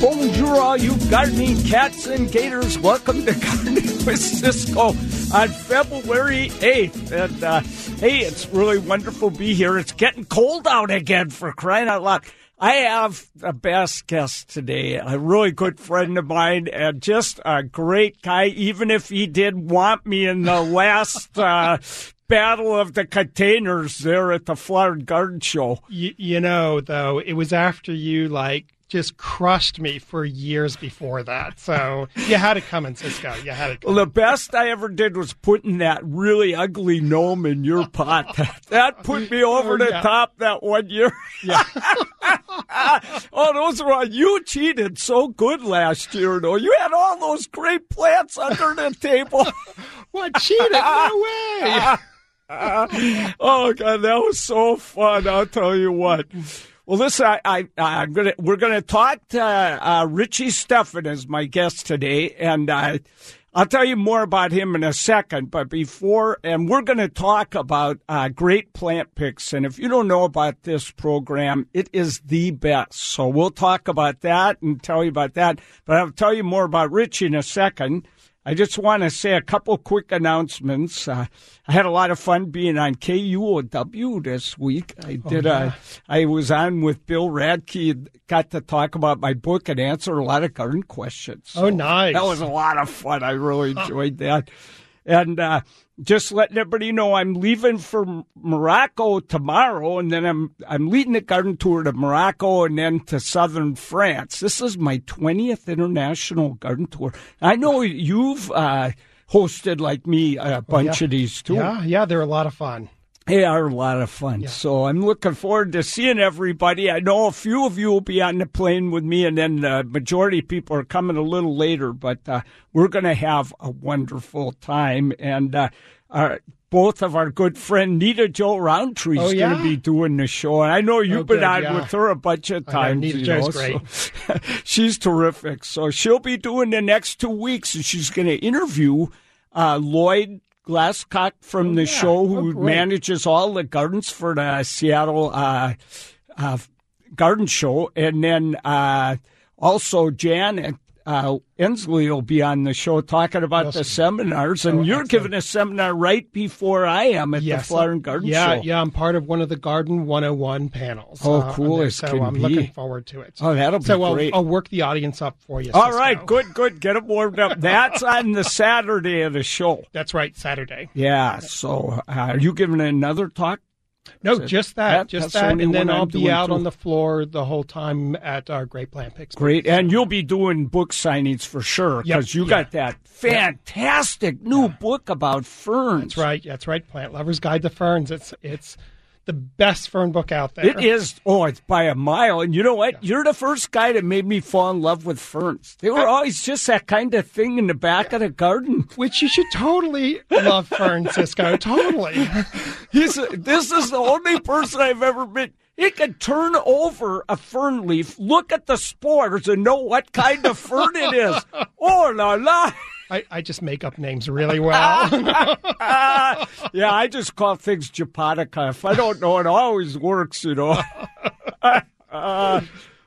Bonjour, all you gardening cats and gators. Welcome to Gardening with Ciscoe on February 8th. And uh, hey, it's really wonderful to be here. It's getting cold out again for crying out loud. I have the best guest today, a really good friend of mine, and just a great guy, even if he did want me in the last uh, battle of the containers there at the Flower Garden Show. You, you know, though, it was after you, like, just crushed me for years before that. So you had it coming, Ciscoe. You had it Well, the best I ever did was putting that really ugly gnome in your pot. that put me oh, over the yeah. top that one year. Yeah. oh, those were you cheated so good last year, though. You had all those great plants under the table. what cheated? No way. oh God, that was so fun! I'll tell you what. Well, listen, I, I, I'm gonna we're gonna talk to uh, Richie Steffen as my guest today, and uh, I'll tell you more about him in a second. But before, and we're gonna talk about uh, great plant picks. And if you don't know about this program, it is the best. So we'll talk about that and tell you about that. But I'll tell you more about Richie in a second. I just want to say a couple quick announcements. Uh, I had a lot of fun being on KUOW this week. I did. yeah. a, I was on with Bill Radke. Got to talk about my book and answer a lot of garden questions. Oh, nice. That was a lot of fun. I really enjoyed that. And uh, just letting everybody know, I'm leaving for Morocco tomorrow, and then I'm I'm leading the garden tour to Morocco and then to southern France. This is my 20th international garden tour. I know you've uh, hosted like me a bunch yeah. of these too. Yeah, yeah, they're a lot of fun. They are a lot of fun. So I'm looking forward to seeing everybody. I know a few of you will be on the plane with me, and then the majority of people are coming a little later, but uh, we're going to have a wonderful time. And uh, our, both of our good friend Nita-Jo Rountree is Oh, going to be doing the show. And I know you've Oh, been good, on yeah. with her a bunch of times. Nita-Jo's know, so- she's terrific. So she'll be doing the next two weeks, and she's going to interview uh, Lloyd Glasscock from the show, who Oh, manages all the gardens for the Seattle uh, uh, Garden Show, and then uh, also Janet. Uh, Endsley will be on the show talking about the seminars, and Oh, you're excellent. giving a seminar right before I am at Yes. the Flower and Garden yeah, Show. yeah, I'm part of one of the Garden 101 panels. Oh, uh, cool as so can I'm be. looking forward to it. Oh, that'll be so I'll. I'll work the audience up for you. All right, good, good. Get them warmed up. That's on the Saturday of the show. That's right, Saturday. Yeah. So, uh, are you giving another talk? No, just that, that- just that, and then I'll I'm be out too. on the floor the whole time at our Great Plant Picks. Great, and you'll be doing book signings for sure because you yeah. got that fantastic new book about ferns. That's right. That's right. Plant Lovers Guide to Ferns. It's it's the best fern book out there. It is. Oh, it's by a mile. And you know what? You're the first guy that made me fall in love with ferns. They were always just that kind of thing in the back of the garden. Which you should totally love Fern Ciscoe. Totally. He's this is the only person I've ever met. He can turn over a fern leaf, look at the spores, and know what kind of fern it is. Oh la la! I, I just make up names really well. Yeah, I just call things Japonica. If I don't know, it always works, you know. Uh,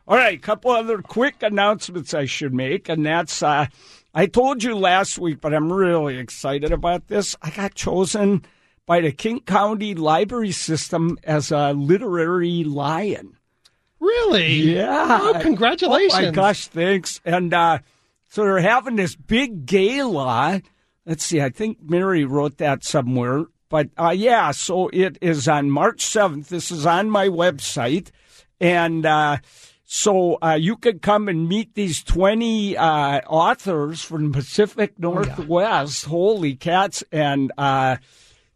all right, a couple other quick announcements I should make, and that's uh, I told you last week, but I'm really excited about this. I got chosen by the King County Library System as a literary lion. really? Yeah. Oh, congratulations. Oh my gosh, thanks. And uh, so they're having this big gala. Let's see, I think Mary wrote that somewhere. But uh, yeah, so it is on March 7th. This is on my website. And uh, so uh, you can come and meet these 20 uh, authors from the Pacific Northwest. Holy cats. And uh,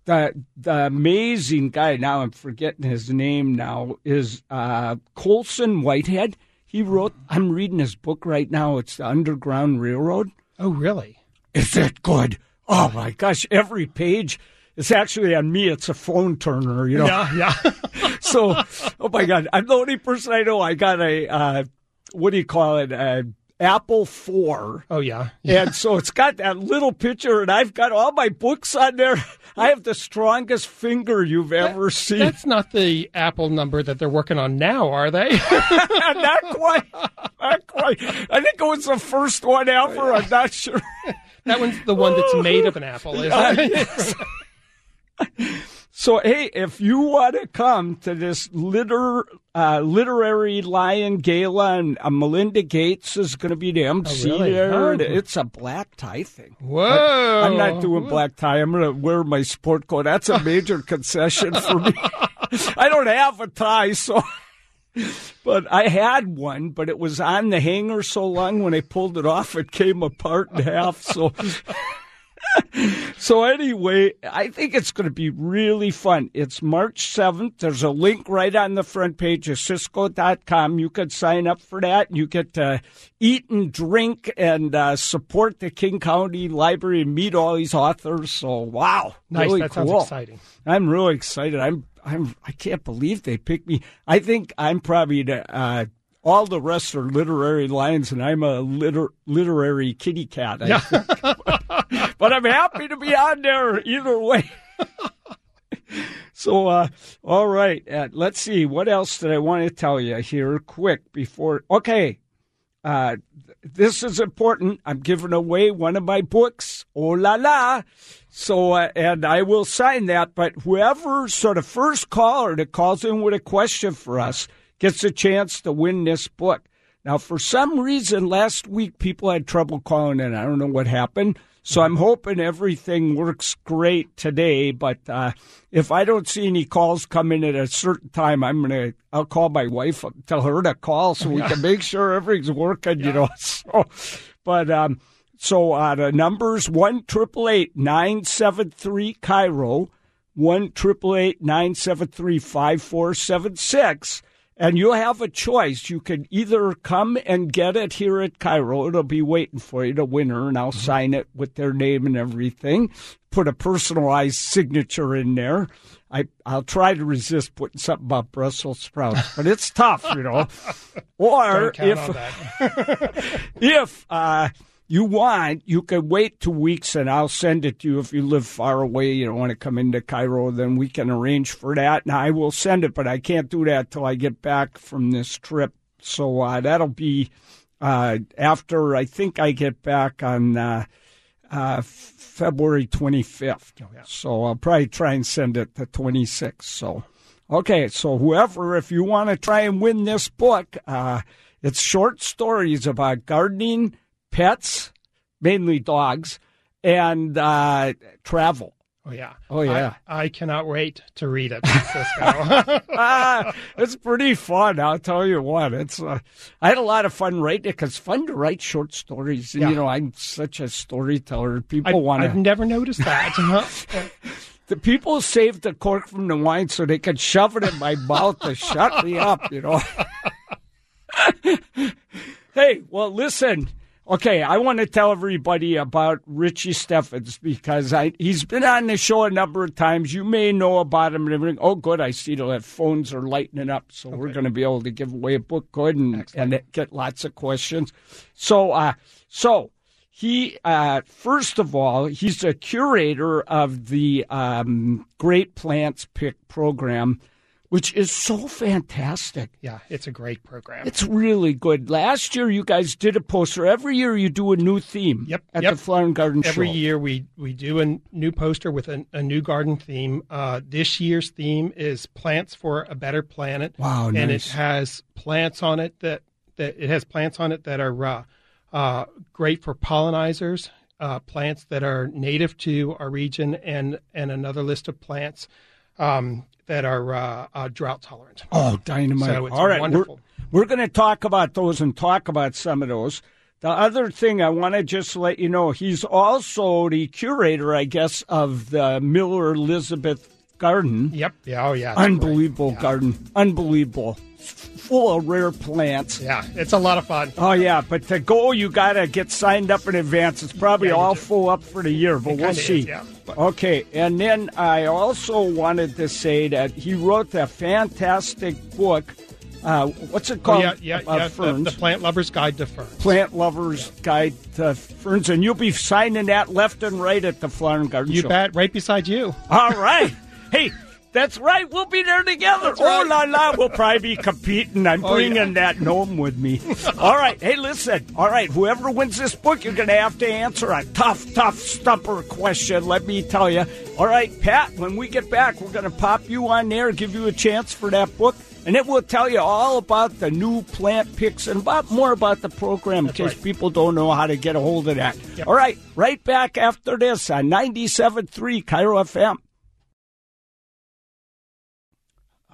the the amazing guy now I'm forgetting his name now is uh, Colson Whitehead. He wrote. I'm reading his book right now. It's the Underground Railroad. Oh, really? Is it good? Oh my gosh! Every page. It's actually on me. It's a phone turner, you know. Yeah, yeah. So, oh my God, I'm the only person I know. I got a uh, what do you call it? Uh, Apple Four. oh, yeah. And so it's got that little picture, and I've got all my books on there. I have the strongest finger you've ever seen. That's not the Apple number that they're working on now, are they? not quite. Not quite. I think it was the first one ever. I'm not sure. That one's the one that's made of an apple, isn't uh, it? So, hey, if you want to come to this liter, uh, literary lion gala, and uh, Melinda Gates is going to be the MC really? there. Oh. It's a black tie thing. Whoa! I'm not doing black tie. I'm going to wear my sport coat. That's a major concession for me. I don't have a tie, so. But I had one, but it was on the hanger so long when I pulled it off, it came apart in half. So, so anyway, I think it's going to be really fun. It's March 7th. There's a link right on the front page of Ciscoe.com. You could sign up for that. You get to eat and drink and uh, support the King County Library and meet all these authors. So, wow. Nice. Really that cool. sounds exciting. I'm really excited. I'm I'm I can't believe they picked me. I think I'm probably the uh, all the rest are literary lions, and I'm a liter, literary kitty cat. I think. but I'm happy to be on there either way. so, uh, all right, uh, let's see. What else did I want to tell you here, quick before? Okay, uh, this is important. I'm giving away one of my books. Oh la la! So, uh, and I will sign that. But whoever sort of first caller that calls in with a question for us gets a chance to win this book. Now, for some reason, last week people had trouble calling in. I don't know what happened. So I'm hoping everything works great today. But uh, if I don't see any calls come in at a certain time, I'm gonna I'll call my wife, tell her to call so we can make sure everything's working. You know. So, but um, so uh, the numbers one triple eight nine seven three KIRO, one triple eight nine seven three five four seven six. And you'll have a choice. You can either come and get it here at KIRO. It'll be waiting for you, the winner, and I'll sign it with their name and everything. Put a personalized signature in there. I, I'll try to resist putting something about Brussels sprouts, but it's tough, you know. Or if if uh, you want, you can wait two weeks and I'll send it to you. If you live far away, you don't want to come into KIRO, then we can arrange for that. And I will send it, but I can't do that till I get back from this trip. So uh, that'll be uh, after I think I get back on uh, uh, February 25th. So I'll probably try and send it the 26th. So, okay, so whoever, if you want to try and win this book, uh, it's short stories about gardening, pets, mainly dogs, and uh, travel. Oh yeah. Oh, yeah. I, I cannot wait to read it, ah, it's pretty fun. I'll tell you what. It's uh, I had a lot of fun writing it 'cause it's fun to write short stories. Yeah. You know, I'm such a storyteller. People want to I've never noticed that. The people saved the cork from the wine so they could shove it in my mouth to shut me up. You know. hey, well, listen. Okay, I want to tell everybody about Richie Steffens because I he's been on the show a number of times. You may know about him and everything. Oh, good, I see the phones are lighting up, so we're going to be able to give away a book, good, and, and get lots of questions. So, uh, so he uh, first of all, he's a curator of the um, Great Plants Pick program, which is so fantastic. yeah, it's a great program. It's really good. Last year, you guys did a poster. Every year, you do a new theme. Yep, At yep. the Flower and Garden Show. Every Show. year we, we do a new poster with a, a new garden theme. Uh, this year's theme is plants for a better planet. Wow, and nice. it has plants on it that, that it has plants on it that are uh, uh, great for pollinizers, uh, plants that are native to our region, and and another list of plants um, that are uh, uh, drought tolerant. Oh, dynamite! So All right, wonderful. we're, we're going to talk about those and talk about some of those. The other thing I want to just let you know, he's also the curator, I guess, of the Miller Elizabeth Garden. Yep. Yeah. Oh yeah. Unbelievable garden. Unbelievable. Full of rare plants. Yeah, it's a lot of fun. Oh yeah, but to go, you gotta get signed up in advance. It's probably Yeah, all do. full up for the year, but It we'll see. is, yeah. Okay, and then I also wanted to say that he wrote a fantastic book. Uh, what's it Oh called? yeah, yeah, About yeah. The, ferns. the Plant Lover's Guide to Ferns. Plant Lover's Guide to Ferns, and you'll be signing that left and right at the Flower and Garden You Show. bet. Right beside you. All right. hey, That's right. We'll be there together. Oh, la la. We'll probably be competing. I'm Oh, bringing yeah. that gnome with me. All right. Hey, listen. All right. Whoever wins this book, you're going to have to answer a tough, tough stumper question. Let me tell you. All right, Pat, when we get back, we're going to pop you on there, give you a chance for that book. And it will tell you all about the new plant picks and about more about the program in case right. people don't know how to get a hold of that. Yep. All right, right back after this on 97.3 KIRO FM.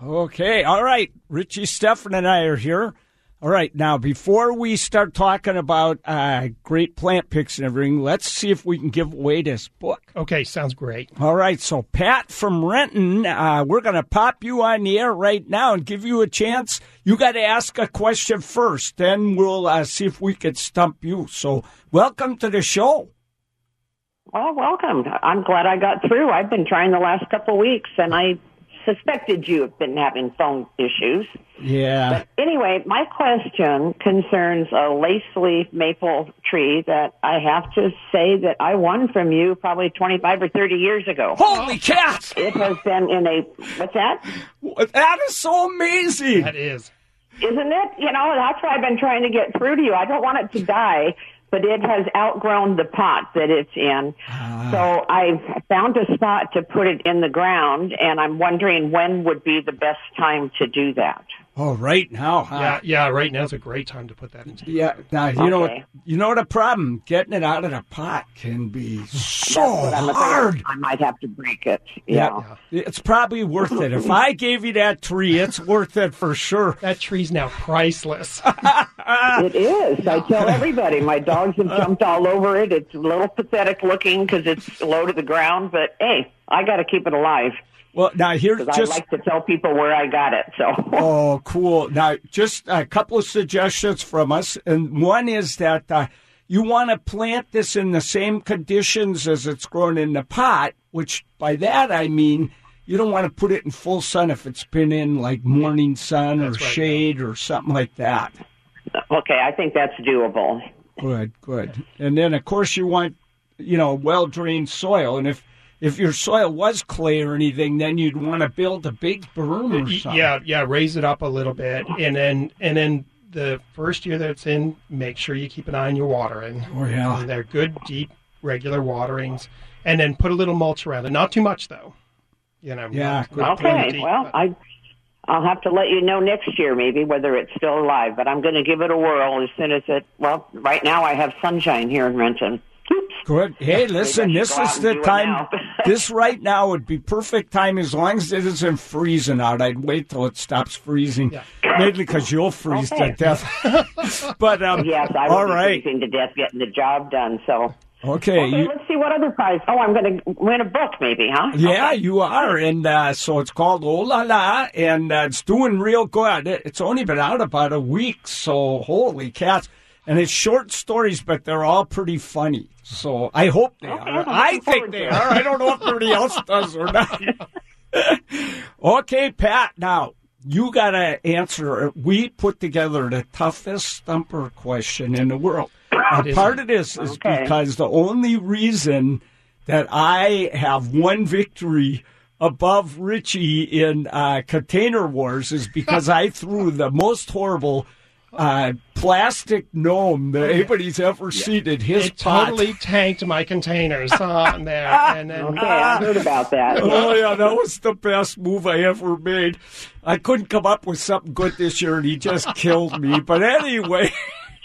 Okay, all right. Richie Steffen and I are here. All right, now before we start talking about uh, great plant picks and everything, let's see if we can give away this book. Okay, sounds great. All right, so Pat from Renton, uh, we're going to pop you on the air right now and give you a chance. You got to ask a question first, then we'll uh, see if we can stump you. So, welcome to the show. Well, welcome. I'm glad I got through. I've been trying the last couple of weeks, and I suspected you have been having phone issues. Yeah. Anyway, my question concerns a lace leaf maple tree that I have to say that I won from you probably 25 or 30 years ago. Holy cats! It has been in a, what's that? That is so amazing. That is. Isn't it? You know, that's why I've been trying to get through to you. I don't want it to die, but it has outgrown the pot that it's in. Ah. So I've found a spot to put it in the ground, and I'm wondering when would be the best time to do that. Oh, right now, huh? Yeah, yeah. Right now's a great time to put that into. Yeah. Now you know what you know the problem. Getting it out of the pot can be so But I'm hard. I might have to break it. Yeah. Yeah. It's probably worth it. If I gave you that tree, it's worth it for sure. That tree's now priceless. It is. I tell everybody. My dogs have jumped all over it. It's a little pathetic looking because it's low to the ground, but hey, I got to keep it alive Well, now here's because just I like to tell people where I got it. So. Oh, cool. Now, just a couple of suggestions from us. And one is that uh, you want to plant this in the same conditions as it's grown in the pot, which by that I mean you don't want to put it in full sun if it's been in like morning sun or right, shade or something like that. Okay, I think that's doable. Good, good. And then, of course, you want, you know, well drained soil. And if if your soil was clay or anything, then you'd want to build a big berm or something. yeah, yeah. Raise it up a little bit, and then and then the first year that it's in, make sure you keep an eye on your watering. Oh, yeah. And they're good, deep, regular waterings, and then put a little mulch around it. Not too much though. You know. Yeah, good Okay, too deep, well, but- I I'll have to let you know next year maybe whether it's still alive, but I'm going to give it a whirl as soon as it. Well, right now I have sunshine here in Renton. Good. Hey, listen, this is the time. this right now would be perfect time as long as it isn't freezing out. I'd wait till it stops freezing, Yeah. mainly because you'll freeze Okay. to death. but um, Yes, I all will right. freezing to death getting the job done. So Okay, okay, you, let's see what other prize. Oh, I'm going to win a book maybe, huh? yeah, you are, and uh, so it's called Oh La La, and uh, it's doing real good. It's only been out about a week, so holy cats! And it's short stories, but they're all pretty funny. So I hope they Okay, are. I'm I think they to are. I don't know if everybody else does or not. okay, Pat. Now you got to answer. We put together the toughest stumper question in the world. And part of this is Okay. because the only reason that I have one victory above Richie in uh, Container Wars is because I threw the most horrible uh, plastic gnome that anybody's ever seen in his it pot. totally tanked my containers on there, and then Okay, I heard about that. Oh yeah, that was the best move I ever made. I couldn't come up with something good this year, and he just killed me. But anyway,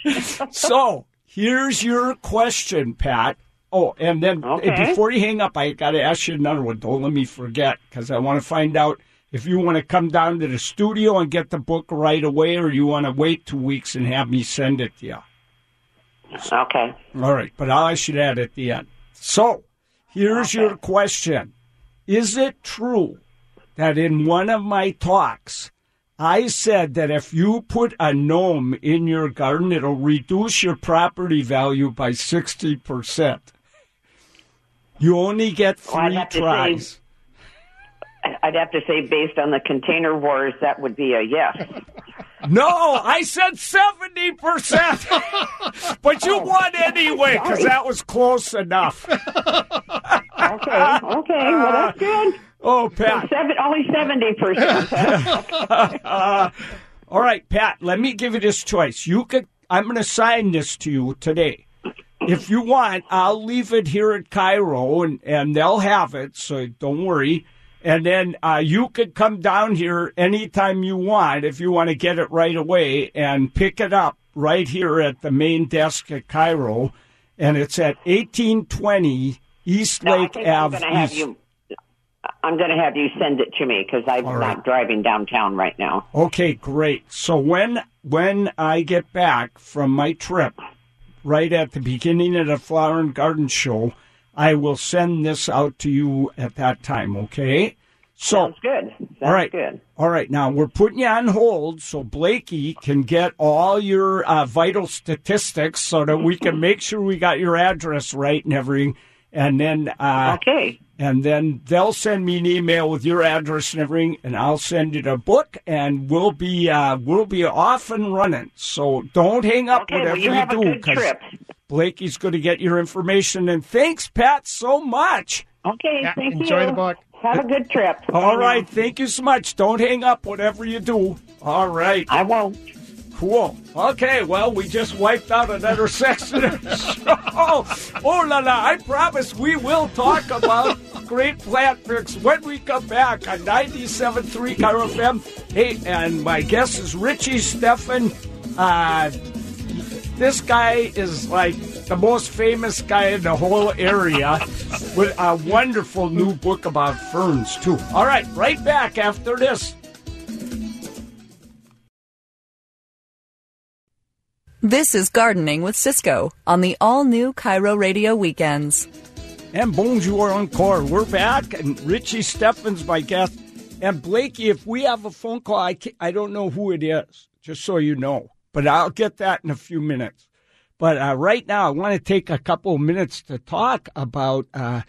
so here's your question, Pat. Oh, and then Okay. before you hang up, I got to ask you another one. Don't let me forget because I want to find out if you want to come down to the studio and get the book right away, or you want to wait two weeks and have me send it to you. Okay. All right, but I'll ask you that at the end. So, here's your question Is it true that in one of my talks, I said that if you put a gnome in your garden, it'll reduce your property value by 60%? You only get three have to say- tries. I'd have to say, based on the container wars, that would be a yes. No, I said 70%. but you won anyway because that was close enough. Okay, okay, well, that's good. Oh, Pat. Seven, only 70%. uh, all right, Pat, let me give you this choice. You could I'm going to sign this to you today. If you want, I'll leave it here at KIRO, and, and they'll have it, so don't worry. And then uh, you could come down here anytime you want if you want to get it right away and pick it up right here at the main desk at KIRO. And it's at 1820 East No, Lake I'm Ave. going to have East. you. I'm going to have you send it to me because I'm All not driving downtown right now. Okay, great. So when when I get back from my trip, right at the beginning of the Flower and Garden Show, I will send this out to you at that time. Okay. So Sounds good. Sounds all right, good. all right. Now we're putting you on hold so Blakey can get all your uh, vital statistics, so that we can make sure we got your address right and everything. And then uh, Okay. and then they'll send me an email with your address and everything, and I'll send you the book, and we'll be uh, we'll be off and running. So don't hang up Okay. whatever Well, you have do, a good trip. Blakey's going to get your information. And thanks, Pat, so much. Okay. Yeah, thank enjoy you. Enjoy the book. Have a good trip. All right, thank you so much. Don't hang up whatever you do. All right. I won't. Cool. Okay, well, we just wiped out another section of the show. Oh, la la. I promise we will talk about great plant picks when we come back on 97.3 KIRO FM. Hey, and my guest is Richie Steffen. Uh, this guy is like the most famous guy in the whole area with a wonderful new book about ferns, too. All right, right back after this. This is Gardening with Ciscoe on the all new KIRO Radio Weekends. And bonjour encore. We're back, and Richie Steffen's my guest. And Blakey, if we have a phone call, I, I don't know who it is, just so you know. But I'll get that in a few minutes. But uh, right now, I want to take a couple of minutes to talk about uh,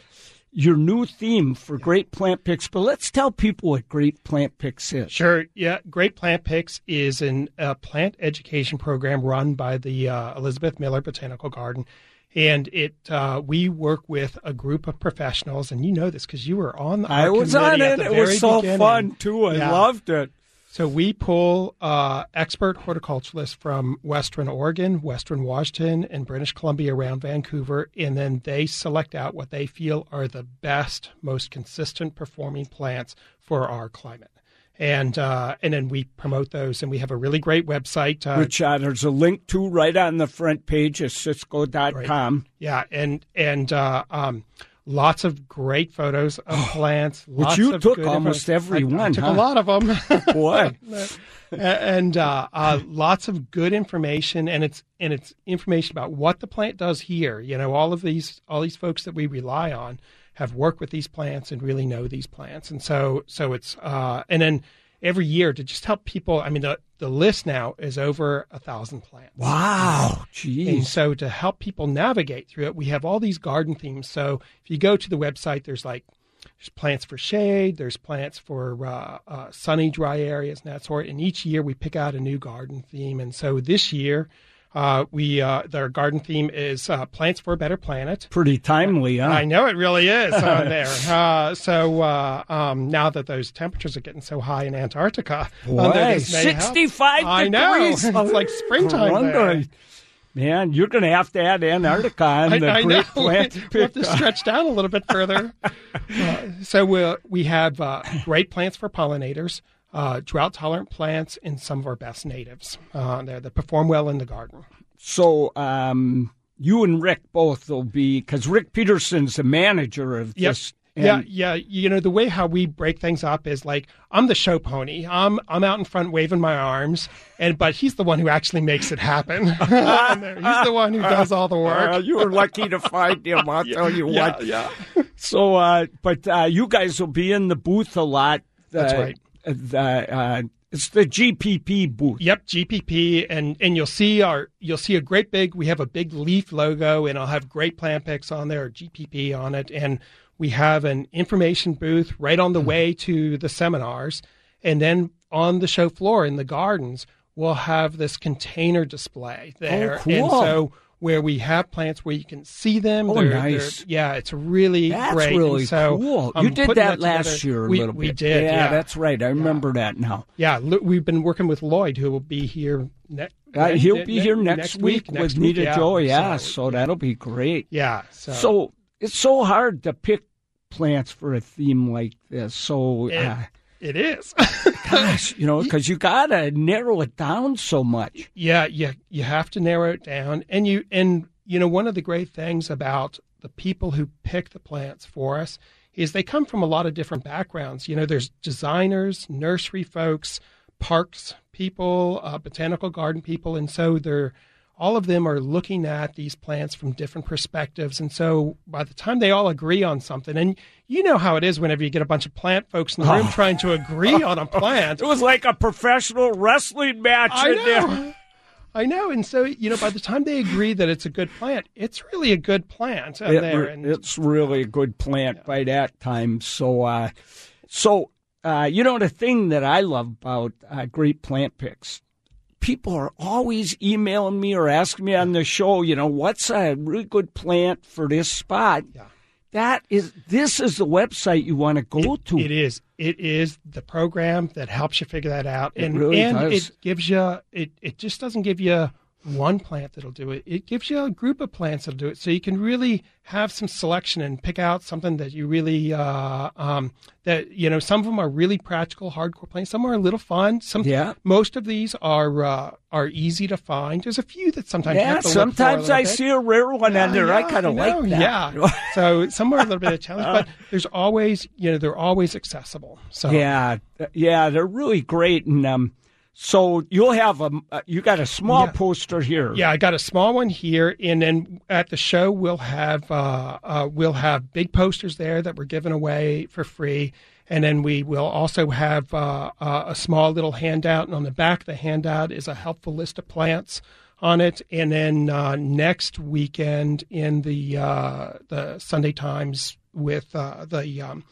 your new theme for Great Plant Picks. But let's tell people what Great Plant Picks is. Sure. Yeah. Great Plant Picks is an a plant education program run by the uh, Elizabeth Miller Botanical Garden, and it uh, we work with a group of professionals, and you know this because you were on. I was on it. It was so beginning. fun, too. I Yeah. loved it. So we pull uh, expert horticulturalists from Western Oregon, Western Washington, and British Columbia around Vancouver, and then they select out what they feel are the best, most consistent performing plants for our climate. And uh, and then we promote those, and we have a really great website. Uh, Which uh, there's a link to right on the front page of Ciscoe.com. yeah, and and uh, um, lots of great photos of plants. Which you took almost info- every I- I took huh? a lot of them. Boy. and uh, uh, lots of good information, and it's and it's information about what the plant does here. You know, all of these all these folks that we rely on have worked with these plants and really know these plants, and so so it's uh, and then every year to just help people. I mean, the the list now is over a thousand plants. Wow. Geez. And so to help people navigate through it, we have all these garden themes. So if you go to the website, there's like there's plants for shade, there's plants for uh, uh, sunny, dry areas, and that sort. And each year we pick out a new garden theme. And so this year, uh, we uh, our garden theme is uh, plants for a better planet. Pretty timely, huh? I know it really is on there. Uh, so uh, um, now that those temperatures are getting so high in Antarctica, Boy, under this may help. 65 I know. degrees. It's like springtime there. Man, you're going to have to add Antarctica on I, the I Great know. Plant we'll have to stretch down a little bit further. Uh, so we we have uh, great plants for pollinators, uh, drought tolerant plants, and some of our best natives uh, there that perform well in the garden. So, um, you and Rick both will be, because Rick Peterson's the manager of Yep. this. yeah, and- yeah. You know the way how we break things up is like I'm the show pony. I'm I'm out in front waving my arms, and but he's the one who actually makes it happen. he's the one who does all the work. Uh, you were lucky to find him, I'll tell you yeah, what. yeah. So, uh, but uh, you guys will be in the booth a lot. That's Uh, right. The, uh, it's the GPP booth. Yep, GPP, and and you'll see our you'll see a great big. We have a big leaf logo, and I'll have great plant picks on there, GPP on it, and we have an information booth right on the Hmm. way to the seminars, and then on the show floor in the gardens, we'll have this container display there, Oh, cool. and so where we have plants where you can see them. Oh, They're- nice. they're- yeah, it's really That's great. Really so cool. I'm you did putting that, last year a we, little we bit. did. Yeah, that's right. I remember that now. Yeah, we've been working with Lloyd, who will be here next. Uh, he'll be here next, week, next with week, Nita yeah. Joe. Yeah, So, so, that'll be great. yeah. So, So it's so hard to pick plants for a theme like this. So, it, uh, it is. gosh, you know, because you got to narrow it down so much. yeah, you you have to narrow it down, and you and you know one of the great things about the people who pick the plants for us is they come from a lot of different backgrounds. You know, there's designers, nursery folks, parks people, uh, botanical garden people, and so they're all of them are looking at these plants from different perspectives. And so by the time they all agree on something, and you know how it is whenever you get a bunch of plant folks in the room trying to agree on a plant. It was like a professional wrestling match I in there. know. I know. And so, you know, by the time they agree that it's a good plant, it's really a good plant out It- there. And it's really a good plant by that time. So, uh, so uh, you know the thing that I love about uh, great plant picks. People are always emailing me or asking me on the show, you know, what's a really good plant for this spot? Yeah. That is, this is the website you want to go to. it is. It is the program that helps you figure that out. It and really and does. it gives you it, it just doesn't give you one plant that'll do it. It gives you a group of plants that'll do it. So you can really have some selection and pick out something that you really uh, um, that you know. Some of them are really practical, hardcore plants. Some are a little fun. Some Yeah. Most of these are uh, are easy to find. There's a few that sometimes yeah, have to look for a sometimes I bit. see a rare one on there. I kind of know, like that. Yeah. so some are a little bit of a challenge, but there's always, you know, they're always accessible. So Yeah, yeah, they're really great, and um, so you'll have a you got a small Yeah. poster here. Yeah, I got a small one here, and then at the show we'll have uh, uh, we'll have big posters there that we're giving away for free, and then we will also have uh, uh, a small little handout, and on the back of the handout is a helpful list of plants on it, and then uh, next weekend in the uh, the Sunday Times with uh, the um,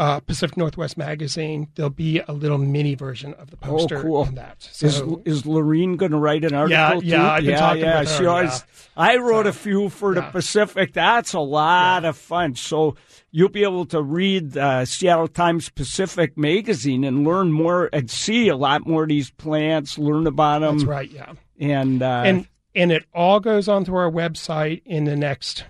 uh, Pacific Northwest magazine, there'll be a little mini version of the poster Oh, cool. on that. So, Is is Lorene going to write an article? yeah, too? I've been yeah, talking yeah. her, she always. I wrote a few for the yeah. Pacific. That's a lot of fun. So you'll be able to read uh, Seattle Times Pacific magazine and learn more and see a lot more of these plants, learn about them, that's right, yeah. and uh, and and it all goes onto our website in the next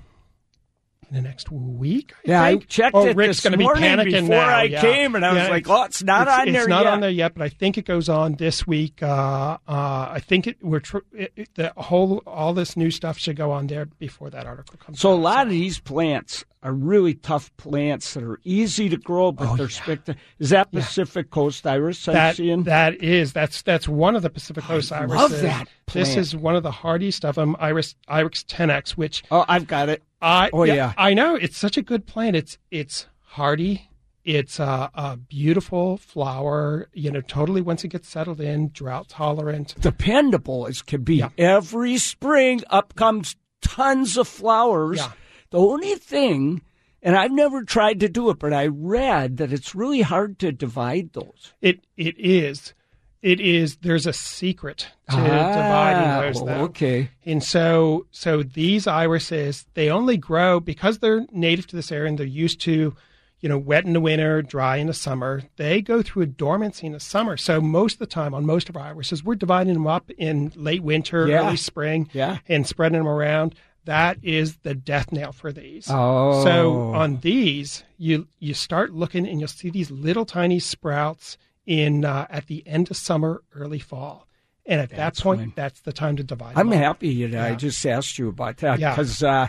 in the next week. I Yeah, I checked oh, it Rick's this gonna be morning panicking before now, I yeah. came, and I was like, "Oh, it's not on it's there It's not yet." on there yet, but I think it goes on this week. Uh, uh, I think it we're tr- it, it- the whole all this new stuff should go on there before that article comes. So a out. lot of these plants are really tough plants that are easy to grow, but oh, they're spectacular. Is that Pacific Coast iris I'm that seeing? that is that's that's one of the Pacific Coast irises. love that This is one of the hardiest of them, Iris Iris tenax, which oh, I've got it. I Oh, yeah. I know it's such a good plant. It's it's hardy. It's a, a beautiful flower. You know, totally once it gets settled in, drought tolerant. Dependable as can be. Yeah. Every spring, up comes tons of flowers. The only thing, and I've never tried to do it, but I read that it's really hard to divide those. It it is. It is. There's a secret to Ah, dividing those. Though. okay. And so, so these irises, they only grow because they're native to this area and they're used to, you know, wet in the winter, dry in the summer. They go through a dormancy in the summer. So most of the time on most of our irises, we're dividing them up in late winter, Yeah. early spring, Yeah. and spreading them around. That is the death nail for these. Oh. So on these, you you start looking and you'll see these little tiny sprouts in uh, at the end of summer, early fall. And at that point, fine. that's the time to divide. Them. I'm happy that I just asked you about that because Yeah.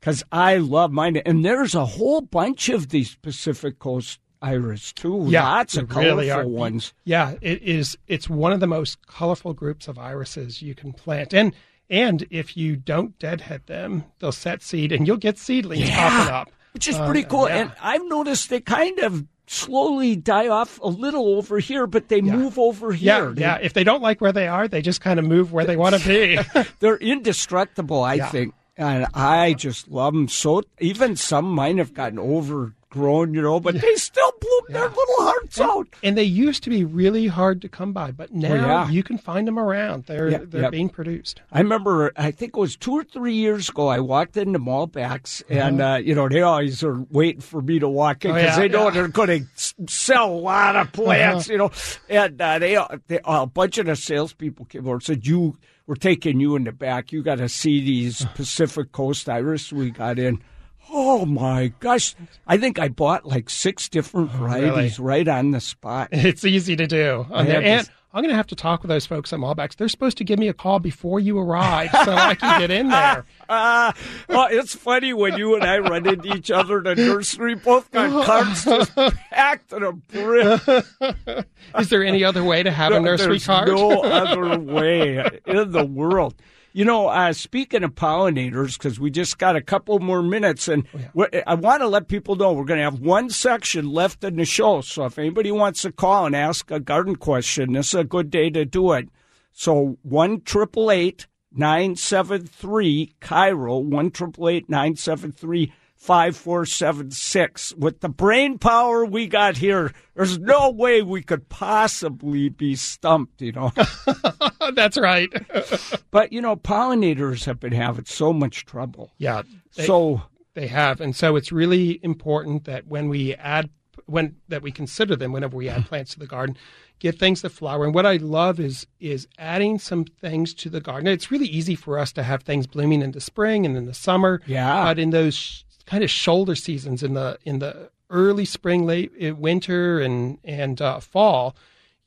because I love mine, and there's a whole bunch of these Pacific Coast iris too. Yeah, lots of they really colorful are. ones. Yeah, it is. It's one of the most colorful groups of irises you can plant, and and if you don't deadhead them, they'll set seed, and you'll get seedlings popping up. which is Uh, pretty cool. yeah. And I've noticed they kind of slowly die off a little over here, but they move over Yeah, here. They- yeah. If they don't like where they are, they just kind of move where they want to be. They're indestructible, I Yeah. think. And I just love them so. Even some mine have gotten outgrown, you know, but they still bloom their little hearts out. And they used to be really hard to come by, but oh, now yeah. you can find them around. They're Yeah, they're being produced. I remember, I think it was two or three years ago, I walked into Molbacks, uh-huh. and, uh, you know, they always are waiting for me to walk in Oh, because yeah, they know yeah. they're going to sell a lot of uh-huh. plants, you know. And uh, they, uh, they, uh, a bunch of the salespeople came over and said, You, we're taking you in the back. You got to see these uh-huh. Pacific Coast iris we got in. Oh my gosh. I think I bought like six different varieties right on the spot. It's easy to do. On there. And I'm going to have to talk with those folks at Molbacks. They're supposed to give me a call before you arrive so I can get in there. Ah, well, it's funny when you and I run into each other in the nursery, both got carts just packed to the brim. Is there any other way to have a nursery There's cart? no other way in the world. You know, uh, speaking of pollinators, because we just got a couple more minutes, and Oh, we- I want to let people know we're going to have one section left in the show. So if anybody wants to call and ask a garden question, this is a good day to do it. So one triple eight nine seven three KIRO one triple eight nine seven three five four seven six. With the brain power we got here, there's no way we could possibly be stumped. You know. That's right. But you know, pollinators have been having so much trouble. yeah. They, so they have, and so it's really important that when we add when that we consider them whenever we add mm-hmm. plants to the garden, get things that flower. And what I love is is adding some things to the garden. It's really easy for us to have things blooming in the spring and in the summer. Yeah. But in those kind of shoulder seasons in the in the early spring, late uh, winter, and and uh, fall,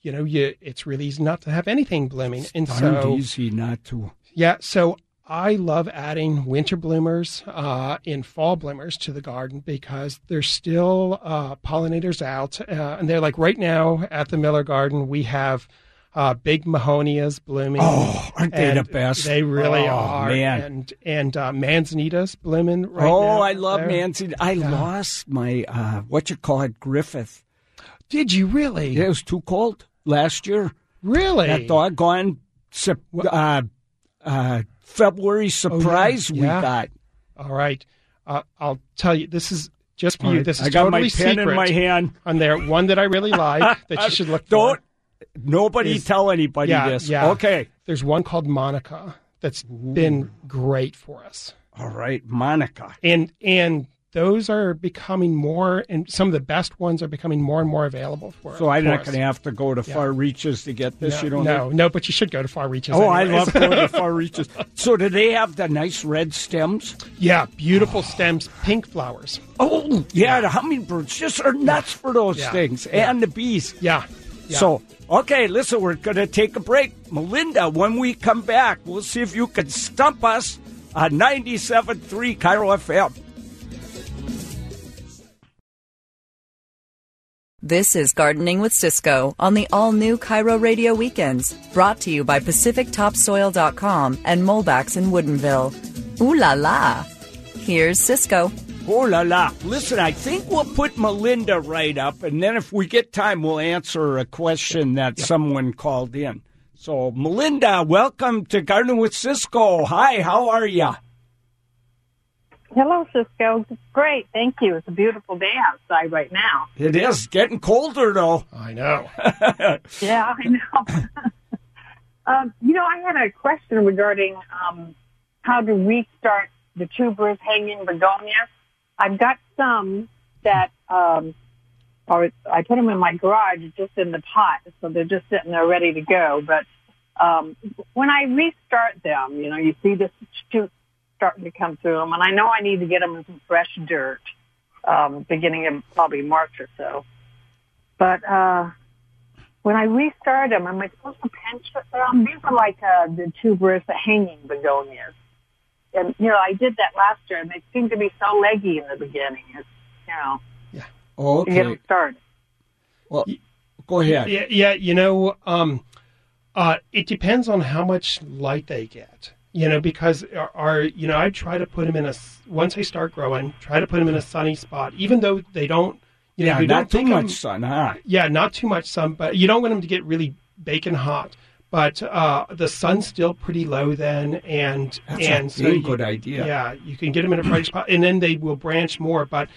you know, you it's really easy not to have anything blooming. And darn so easy not to. yeah, so I love adding winter bloomers uh, and fall bloomers to the garden because there's still uh, pollinators out, uh, and they're like right now at the Miller Garden we have uh, big mahonias blooming. Oh, aren't they the best? They really Oh, are, man. and and uh, manzanitas blooming right oh, now. I love there. Nancy. I lost my uh, what you call it, Griffith. Did you really? It was too cold last year. Really? That doggone uh, uh, February surprise we Oh, Yeah. got. All right. Uh, I'll tell you. This is just for you. This is I got totally my pen secret. in my hand. On there, one that I really like that you should look Don't for. Nobody Is- tell anybody yeah, this. yeah. Okay. There's one called Monica that's been great for us, All right, Monica. and and those are becoming more, and some of the best ones are becoming more and more available for. Us. So I'm for not going to have to go to far reaches to get this. No, you don't no, no, but you should go to Far Reaches. Oh, I love going to far reaches. So, do they have the nice red stems? yeah, beautiful stems, pink flowers. Oh, yeah, the hummingbirds just are nuts for those Yeah. things, and the bees. Yeah. Yeah. So, okay, listen, we're going to take a break. Melinda, when we come back, we'll see if you can stump us on 97.3 KIRO FM. This is Gardening with Ciscoe on the all new KIRO Radio Weekends, brought to you by PacificTopsoil.com and Molbacks in Woodinville. Ooh la la! Here's Ciscoe. Oh la la. Listen, I think we'll put Melinda right up, and then if we get time, we'll answer a question that someone called in. So, Melinda, welcome to Garden with Ciscoe. Hi, how are you? Hello, Ciscoe. Great, thank you. It's a beautiful day outside right now. It is getting colder, though. I know. Yeah, I know. um, you know, I had a question regarding um, how to restart the tubers hanging begonias. I've got some that um, are I put them in my garage, just in the pot, so they're just sitting there ready to go. But um, when I restart them, you know, you see the shoot starting to come through them, and I know I need to get them in some fresh dirt, um, beginning of probably March or so. But uh, when I restart them, am I supposed to pinch them? These are like uh, the tuberous, the hanging begonias. And, you know, I did that last year, and they seem to be so leggy in the beginning. It's, you know, yeah to get them Okay. started. Well, go ahead. Yeah, yeah. You know, um, uh, it depends on how much light they get. You know, because our, our you know, I try to put them in a once they start growing, try to put them in a sunny spot, even though they don't. You know, Yeah, we not don't too take 'em- much sun, huh? Yeah, not too much sun, but you don't want them to get really baking hot. But uh, the sun's still pretty low then, and That's and a so you- good idea. Yeah, you can get them in a bright spot, and then they will branch more. But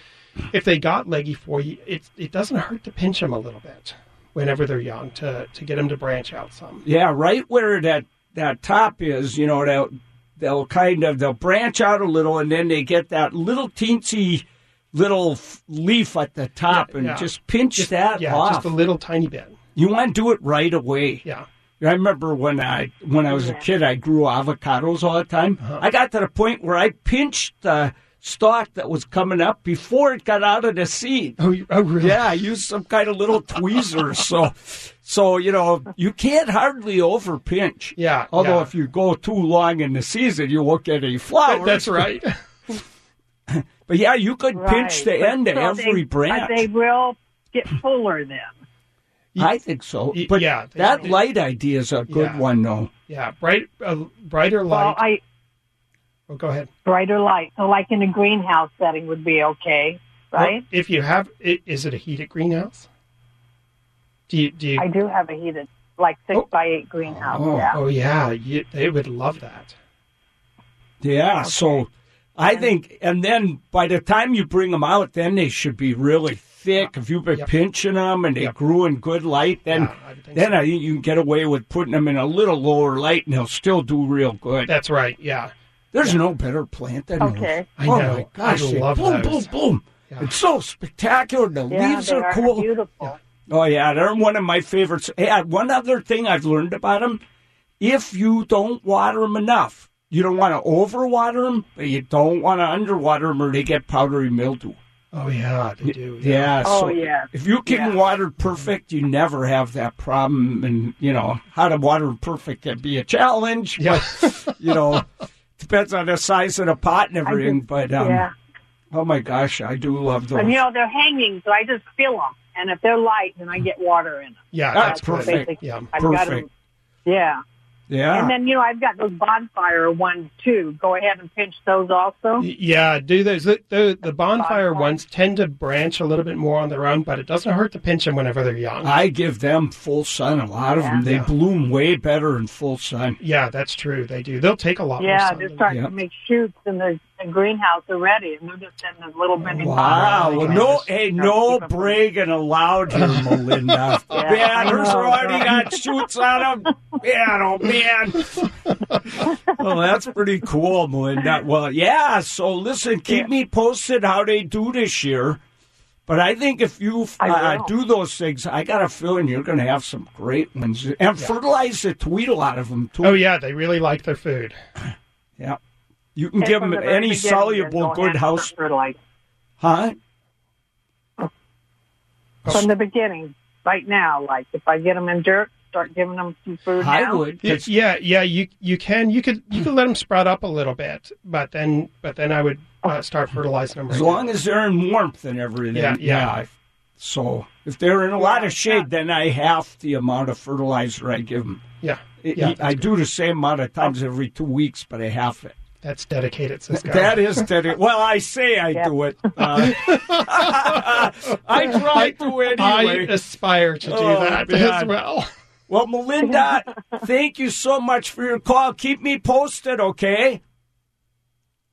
if they got leggy for you, it it doesn't hurt to pinch them a little bit whenever they're young to to get them to branch out some. Yeah, right where that that top is, you know, they'll they'll kind of they'll branch out a little, and then they get that little teensy little f- leaf at the top, Yeah, and yeah. just pinch Just, that yeah, off. just a little tiny bit. you want to do it right away. Yeah. I remember when I when I was a kid, I grew avocados all the time. Uh-huh. I got to the point where I pinched the stalk that was coming up before it got out of the seed. Oh, oh really? Yeah, I used some kind of little tweezers. So, so you know, you can't hardly over pinch. Yeah, Although yeah. if you go too long in the season, you won't get any flowers. That's right. But yeah, you could pinch the But end of every they, branch. They will get fuller then. I think so. But yeah, they- that they- light idea is a good Yeah. one, though. Yeah, bright, uh, brighter Well, light. I oh, go ahead. brighter light. So like in a greenhouse setting would be okay, right? Well, if you have, is it a heated greenhouse? Do you? Do you? I do have a heated, like six Oh. by eight greenhouse. Oh, yeah. oh yeah, you, they would love that. Yeah, so I think, and then by the time you bring them out, then they should be really thick. If you've been Yep. pinching them and they Yep. grew in good light, then Yeah, I then so. I think you can get away with putting them in a little lower light, and they'll still do real good. That's right. Yeah. There's no better plant than those. Okay. I oh know. my gosh, I they love boom, those. boom, boom. Yeah. It's so spectacular. The Yeah, leaves they are are cool. beautiful. Oh yeah, they're one of my favorites. Yeah, one other thing I've learned about them: if you don't water them enough, you don't want to overwater them, but you don't want to underwater them, or they get powdery mildew. Oh yeah, they do. Yeah. Oh, so yeah. If you can Yeah. water perfect, you never have that problem. And you know how to water perfect can be a challenge. Yeah. But, you know, depends on the size of the pot and everything. but um, yeah. oh my gosh, I do love those. And you know they're hanging, so I just fill them. And if they're light, then I get water in them. Yeah, That's that's perfect. Basic- Yeah. I've got Perfect. 'em- Yeah. Yeah. And then you know I've got those bonfire ones too. Go ahead and pinch those also. Yeah, do those. The, the, the bonfire Bonfire. ones tend to branch a little bit more on their own, but it doesn't hurt to pinch them whenever they're young. I give them full sun. A lot of them, they Yeah. bloom way better in full sun. yeah, that's true. They do. They'll take a lot more Yeah, they're starting Yeah. to make shoots in the, the greenhouse already, and they're just in this little bitty Wow. Well, no, hey, no Keep 'em- bragging allowed here, Melinda. Yeah, man, I there's already got shoots on them. Man, oh man. well, that's pretty cool, Melinda. Well, yeah. So listen, keep me posted how they do this year. But I think if you uh, do those things, I got a feeling you're going to have some great ones. And fertilize the tweedle out of them, too. Oh yeah, they really like their food. Yeah. You can And give them the any soluble good house. start fertilizing. Huh? From the beginning, right now, like if I get them in dirt, start giving them some food I now. would. Y- 'cause- Yeah, yeah, you you can you could you could let them sprout up a little bit, but then but then I would uh, start fertilizing them. As long now. as they're in warmth and everything. Yeah, yeah. So if they're in a lot of shade, then I half the amount of fertilizer I give them. yeah, yeah, I do the same amount of times every two weeks, but I half it. That's dedicated, Ciscoe. That is dedicated. Well, I say I Yeah. do it. Uh, I try to anyway. I aspire to do Oh, that man. as well. Well, Melinda, thank you so much for your call. Keep me posted, okay?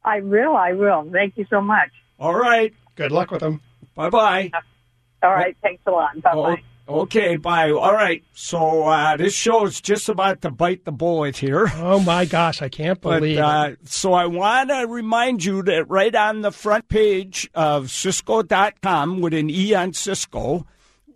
I will, I will. Thank you so much. All right. Good luck with them. Bye bye. All right, thanks a lot. Bye bye. Oh, okay, bye. All right. So uh, this show is just about to bite the bullet here. Oh my gosh, I can't But believe uh, it. so I want to remind you that right on the front page of Ciscoe.com with an E on Ciscoe,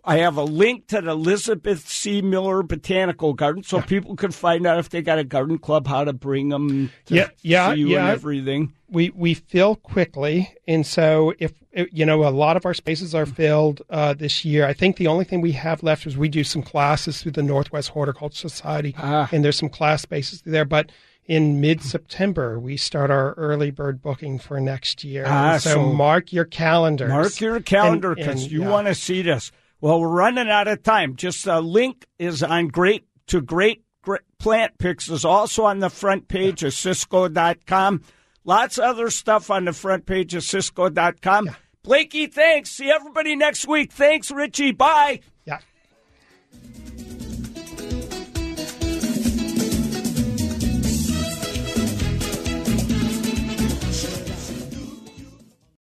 I have a link to the Elizabeth C. Miller Botanical Garden, so people can find out if they got a garden club, how to bring them to Yeah, yeah, see you and yeah. everything. we we fill quickly, and so if you know a lot of our spaces are filled uh, this year. I think the only thing we have left is we do some classes through the Northwest Horticulture Society, Ah. and there's some class spaces there. But in mid September, we start our early bird booking for next year. Ah, so, so mark your calendars. Mark your calendar because you yeah. want to see this. Well, we're running out of time. Just a link is on great to great, great plant picks is also on the front page of Ciscoe.com. Lots of other stuff on the front page of Ciscoe.com. Blakey, thanks. See everybody next week. Thanks, Richie. Bye. Yeah.